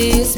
Please.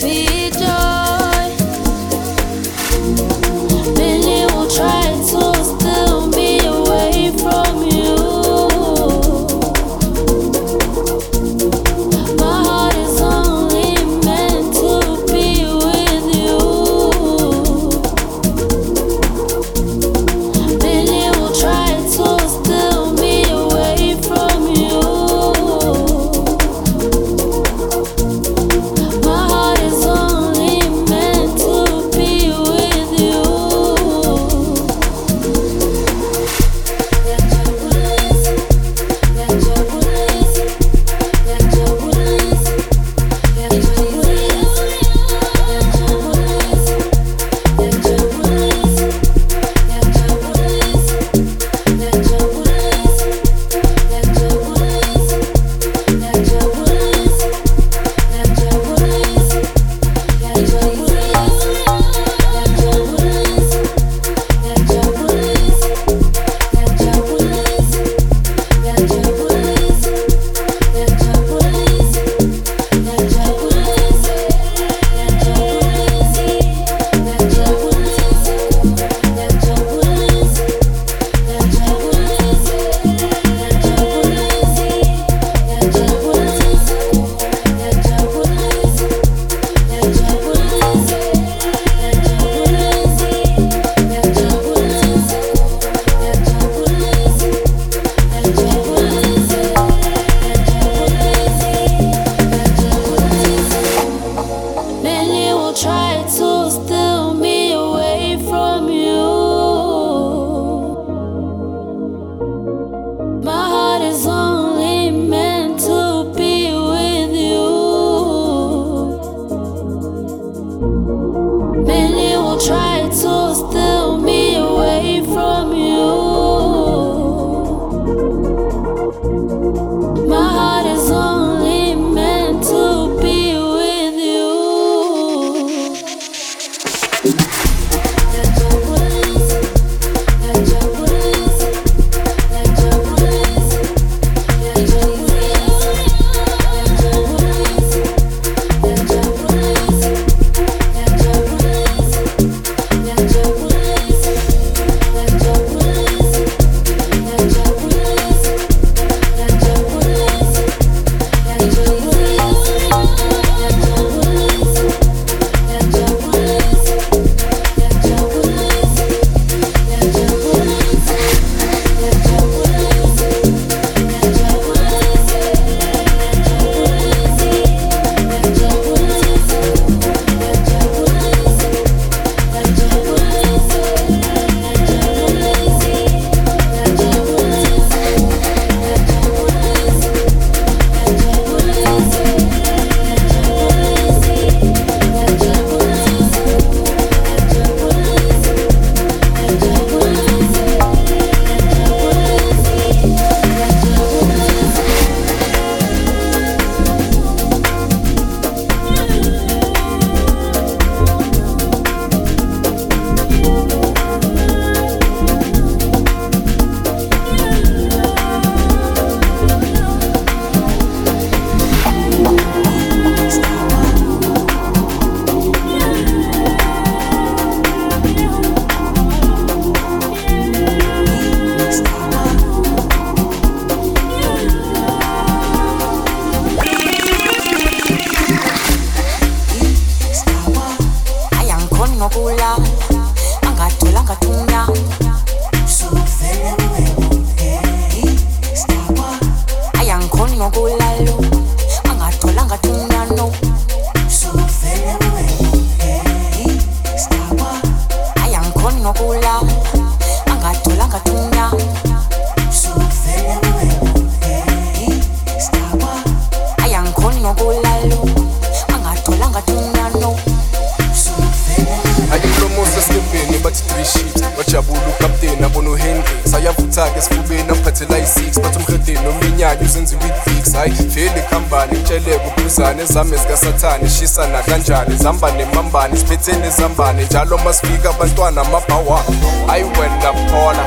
zami zikasathane shisana kanjani zihamba nemambane siphetheni izambane njalo masifika abantwana mabhawa ayi wena phona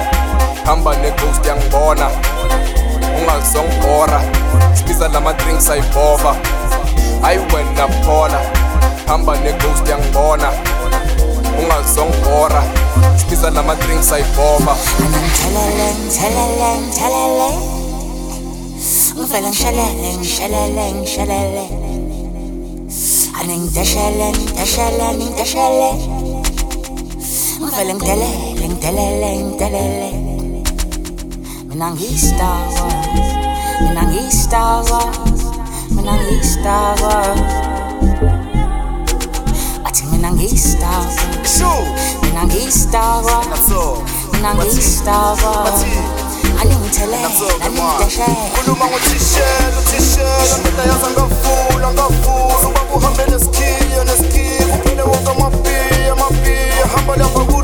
hamba neghost yangibona ungazongibhora sibiza lama-drinks ayibhova ayi wena phona hamba neghost yangibona ungazongibhora sibiza lama-drinks ayibhova uvele ngishelele ngishelele ngishelele تشلل تشلل تشلل فالامتلال امتلال امتلال من عندي ستار وورز من عندي ستار وورز من عندي ستار وورز أتي من عندي ستار وورز من عندي ستار وورز من عندي ستار وورز ngithele khuluma ngothishela uthishela mina yaza ngavula ngavula ubaba uhambele skhiya kuphele wonke hamba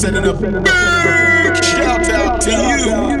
sending a big shout out to you.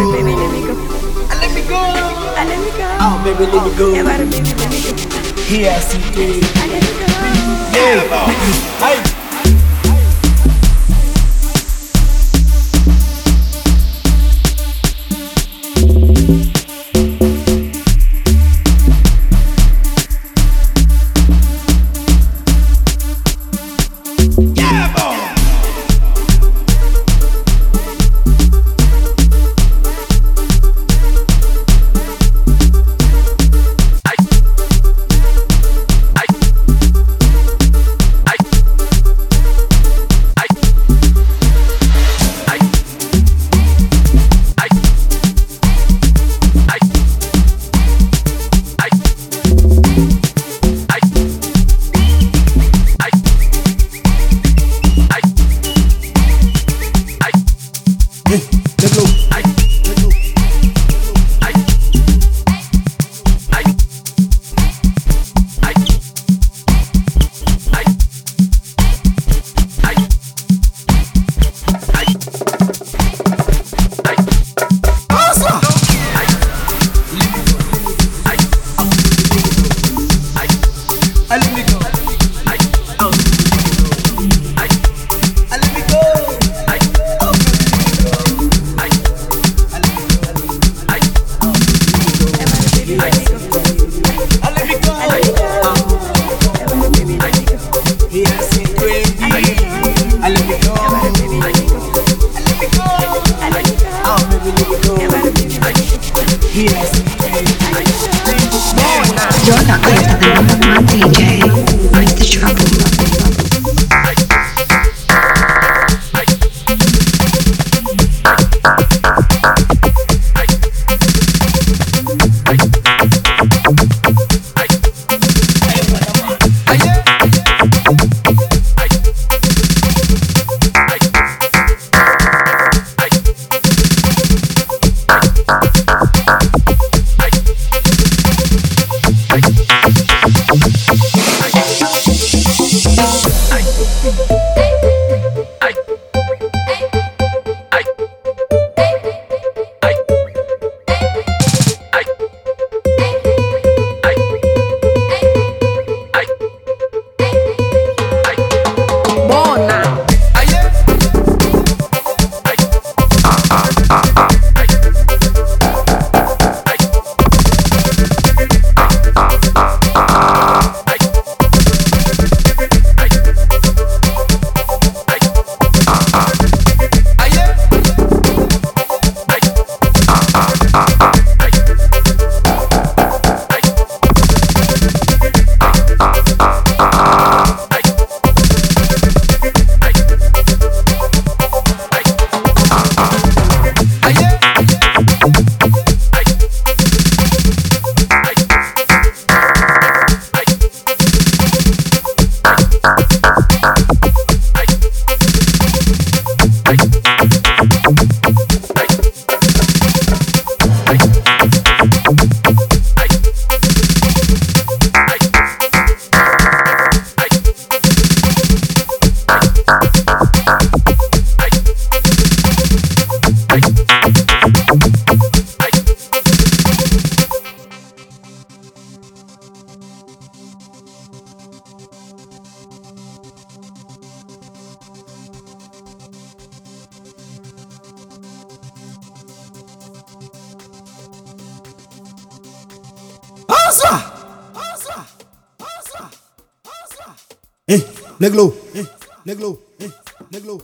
Everybody, baby, let me go. Let me go. let me go. Oh, baby, let me go. Everybody, baby, let me go. Here I see. I let me go. Yeah. Hey. Asa! Asa! Asa! Asa! Hey, neglo! Hey, neglo! Hey, neglo!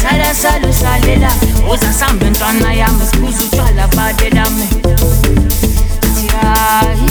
ngihlala salusalela uzasambe ntwana yami sikuze utshwala balelami thi hayi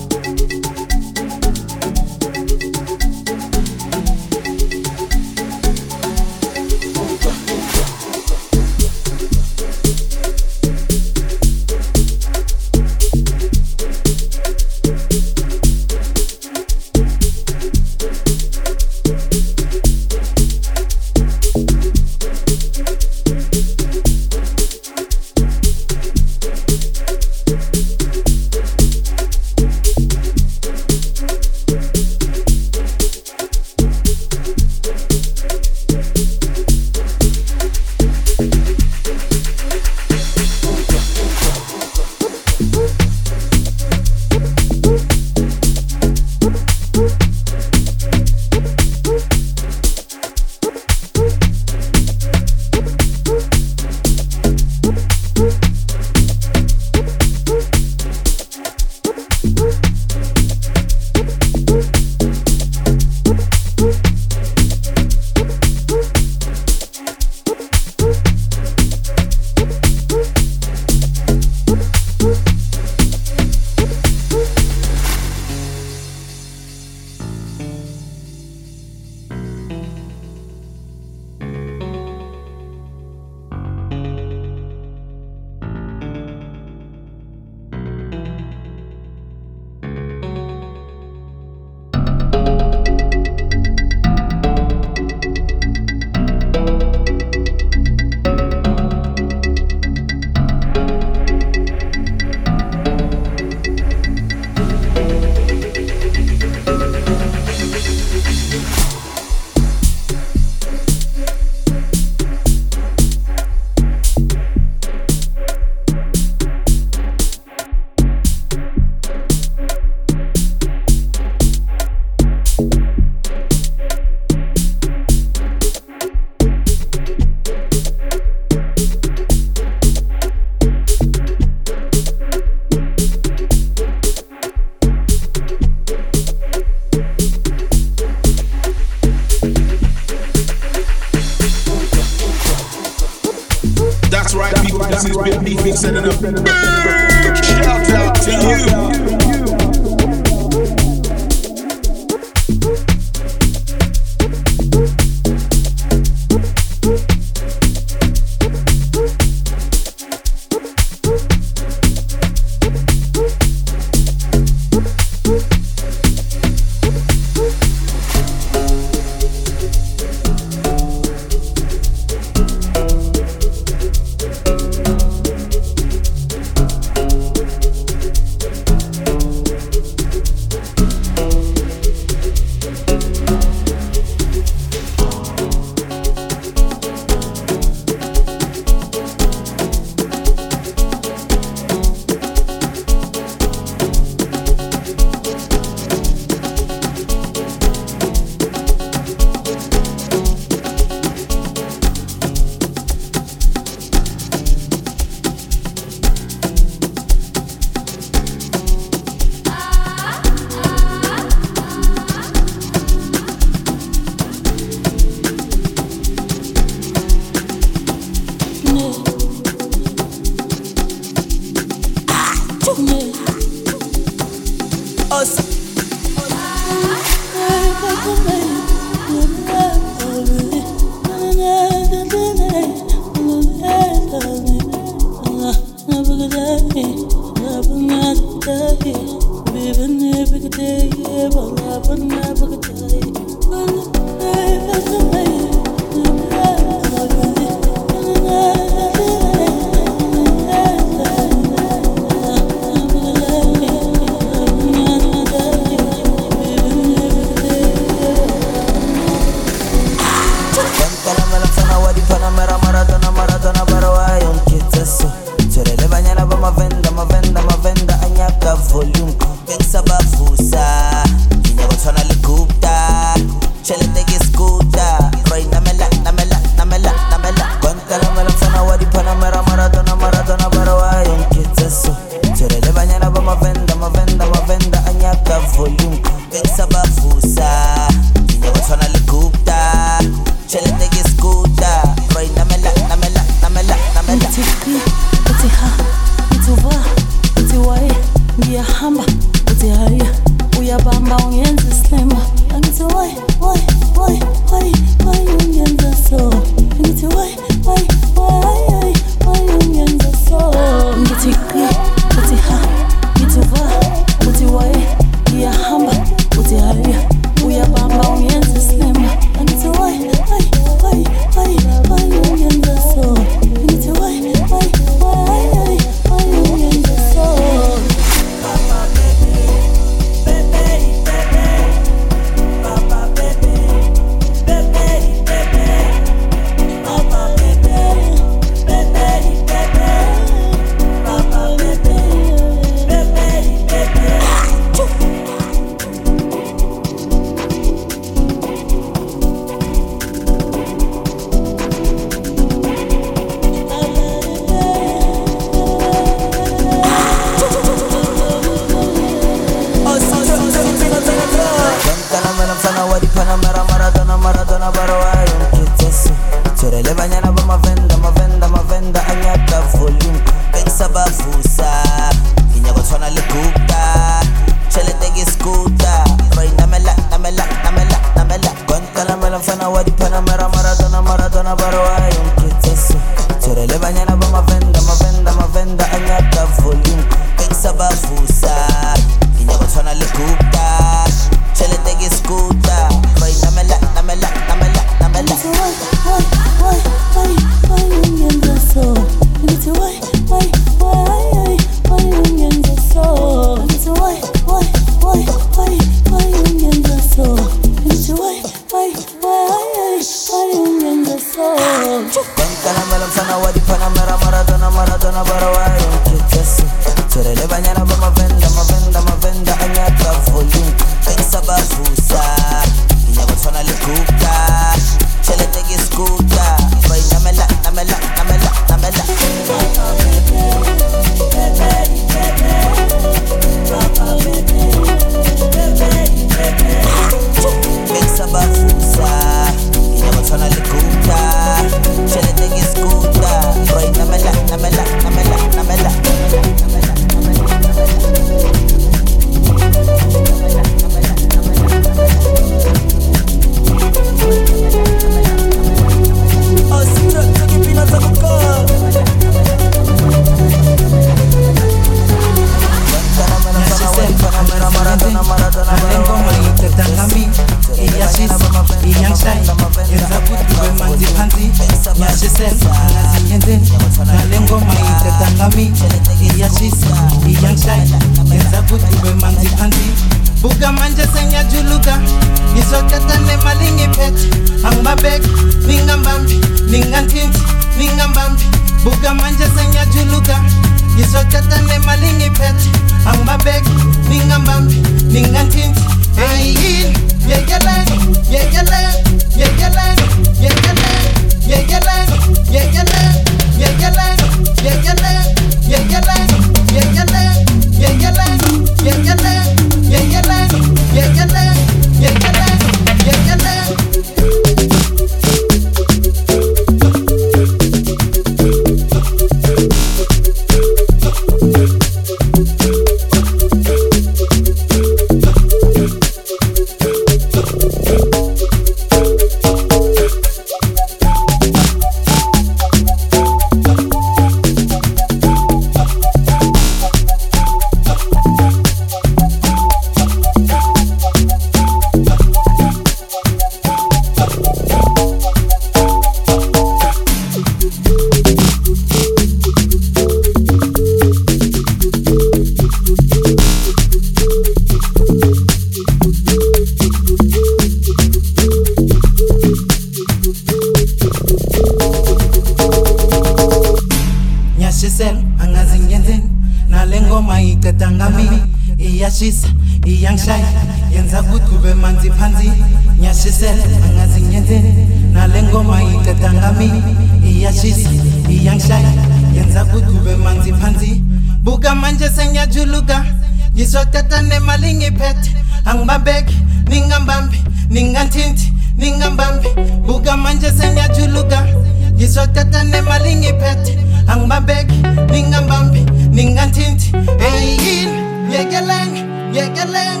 ningantinti ningambambi buka manje seniyajuluka ngizotata nemali ngiphethe angibambeki ningambambi ningantinti eyini yekeleng yekeleng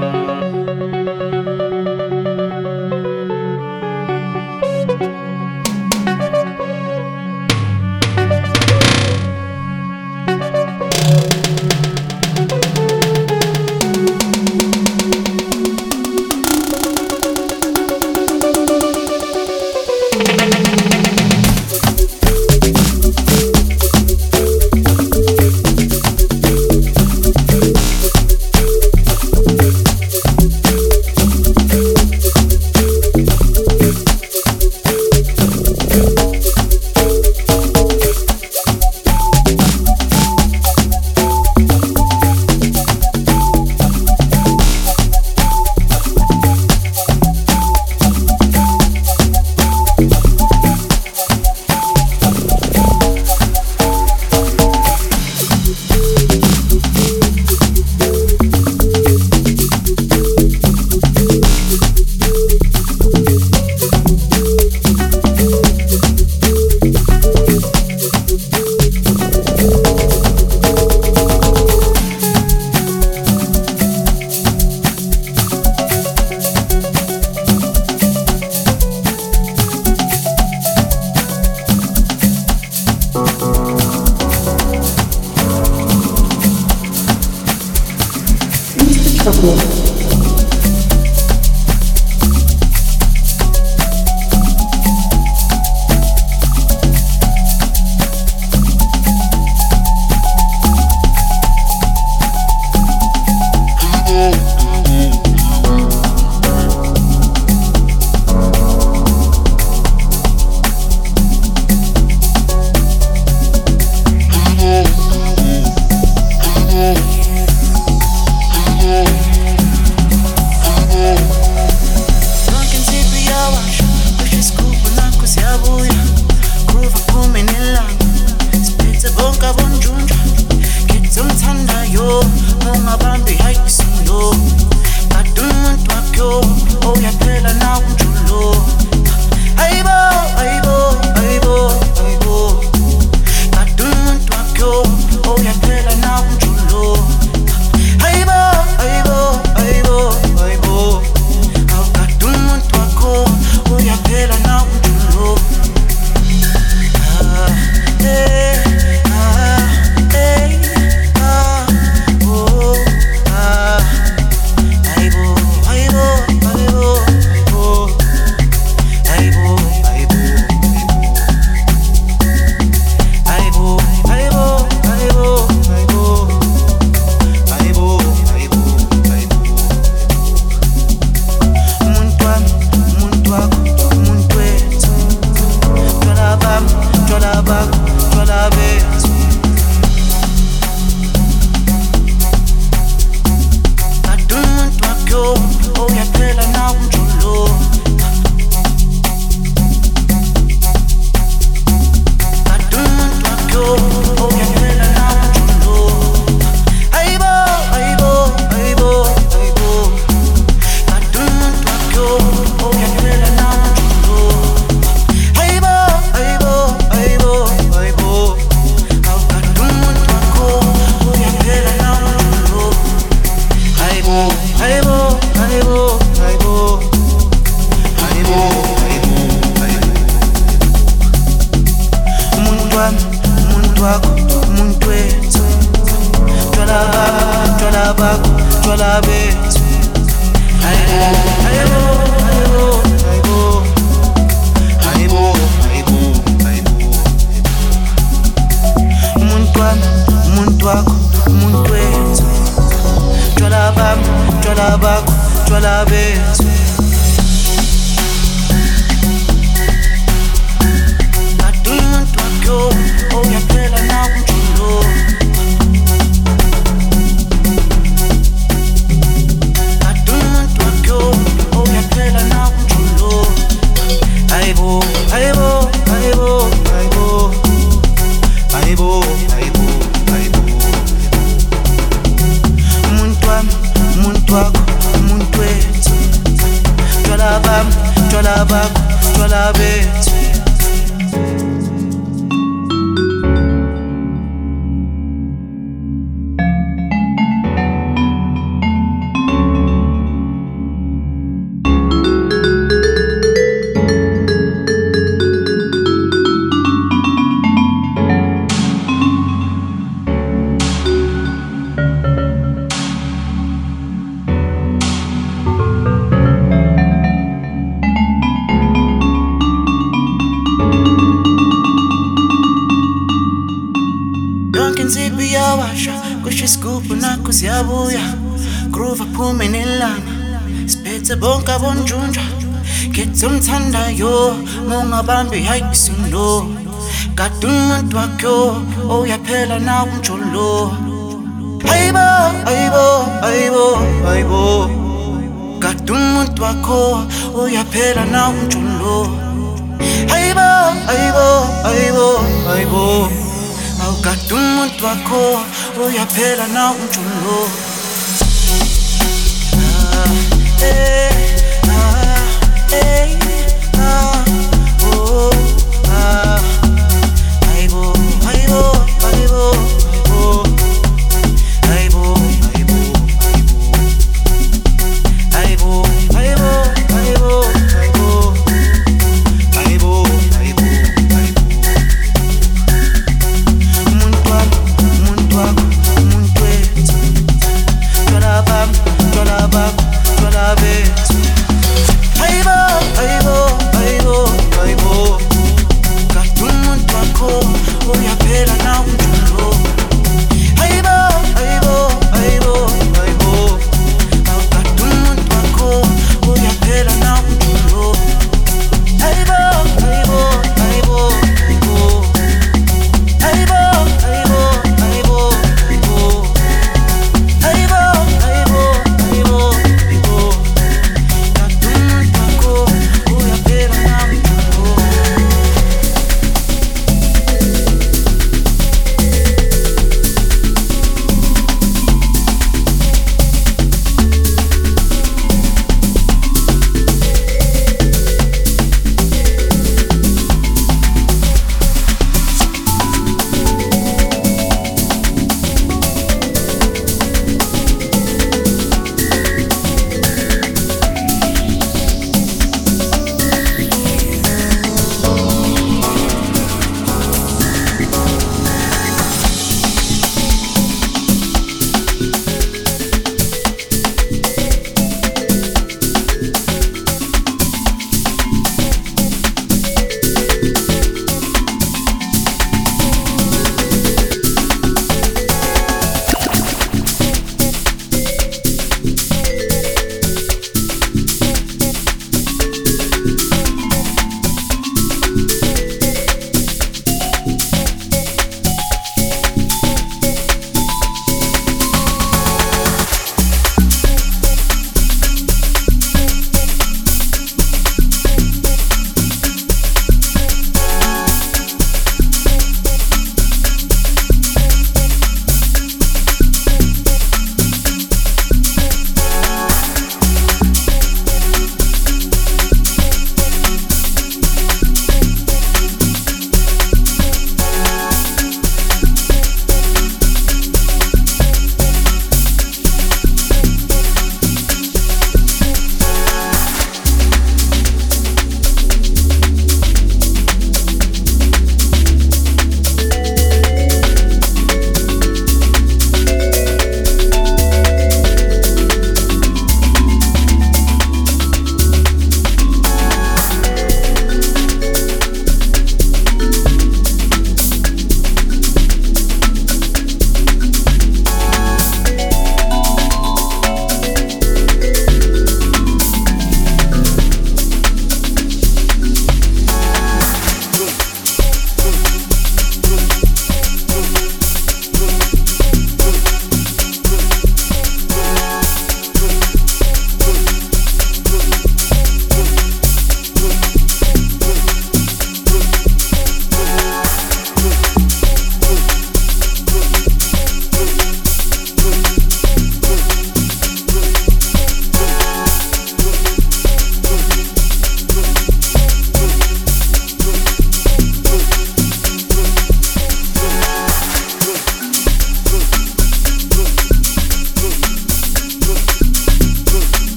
thank you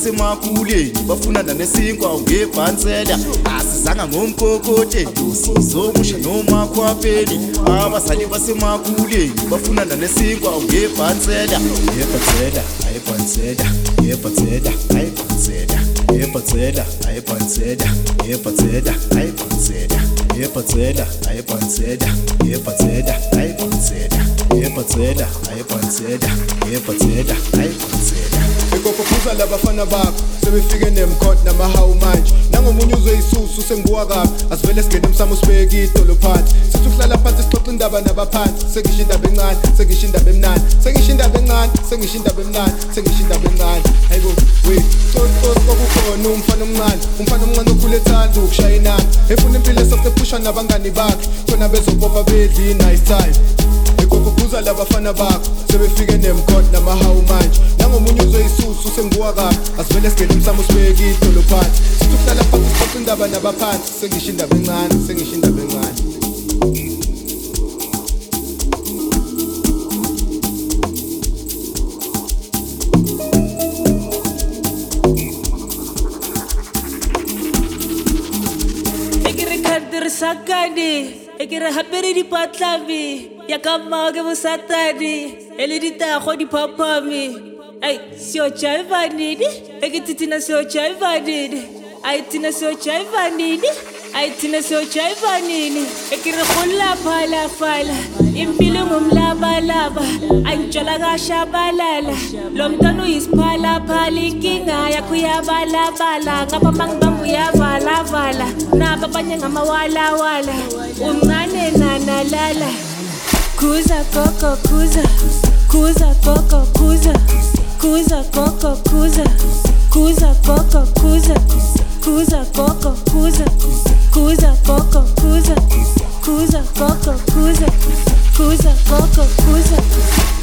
basemakuleni bafuna nanesinkwa ngebhansela asizanga ngomkokotheni sizomusha nomakhwapeni abazali basemakuleni bafuna nanesinkwa ngebhansela ngebhansela ayibhansela ngebhansela ayibhansela ngebhansela ayibhansela ngebhansela ayibhansela ngebhansela ayibhansela ngebhansela ayibhansela ngebhansela ayibhansela ngebhansela ayibhansela ngokophuza labafana bakho sebefike nemkhonto namahawu manje nangomunye uzoyisusu sengibuka kabi asivele singene emsamo sibeke idolo phansi sithi ukuhlala phansi sixoxe indaba nabaphansi sengisho indaba encane sengisho indaba emnani sengisho indaba encane sengisho indaba emnani sengisho indaba encane hayibo we kokukhona umfana omncane umfana omncane okhule ethanda ukushaya inani efuna impilo esasephushwa nabangani bakhe khona bezobopha bedli i-nice time buza labafana bakho sebefike nemkot namahawu manje nangomunye uzoyisusu senguwa kakho asivele singele mhlawumbe usibeke idolo phansi sithi uhlala phansi sixoxe indaba nabaphansi sengisho indaba encane sengisho indaba encane Sakadi, ekira haperi di patlavi, yakamake busatani eliditago diphapame ai siochaiva nini ekithi thina siochaiva nini ai thina siochaiva nini ai thina siochaiva nini ekiri kulaphalafala impilo ngumlabalaba angitshola kashabalala lo mntwana uyisiphalaphala inkinga yakho uyabalabala ngapha mangibamba uyavalavala nabo abanye ngamawalawala uncane nanalala Cusa, coco, cusa, cusa, coco, cusa, cusa, coco, cusa, cusa, coco, cusa, cusa, coco, cusa, cusa, coco, cusa, cusa, coco, cusa, cusa, coco, cusa.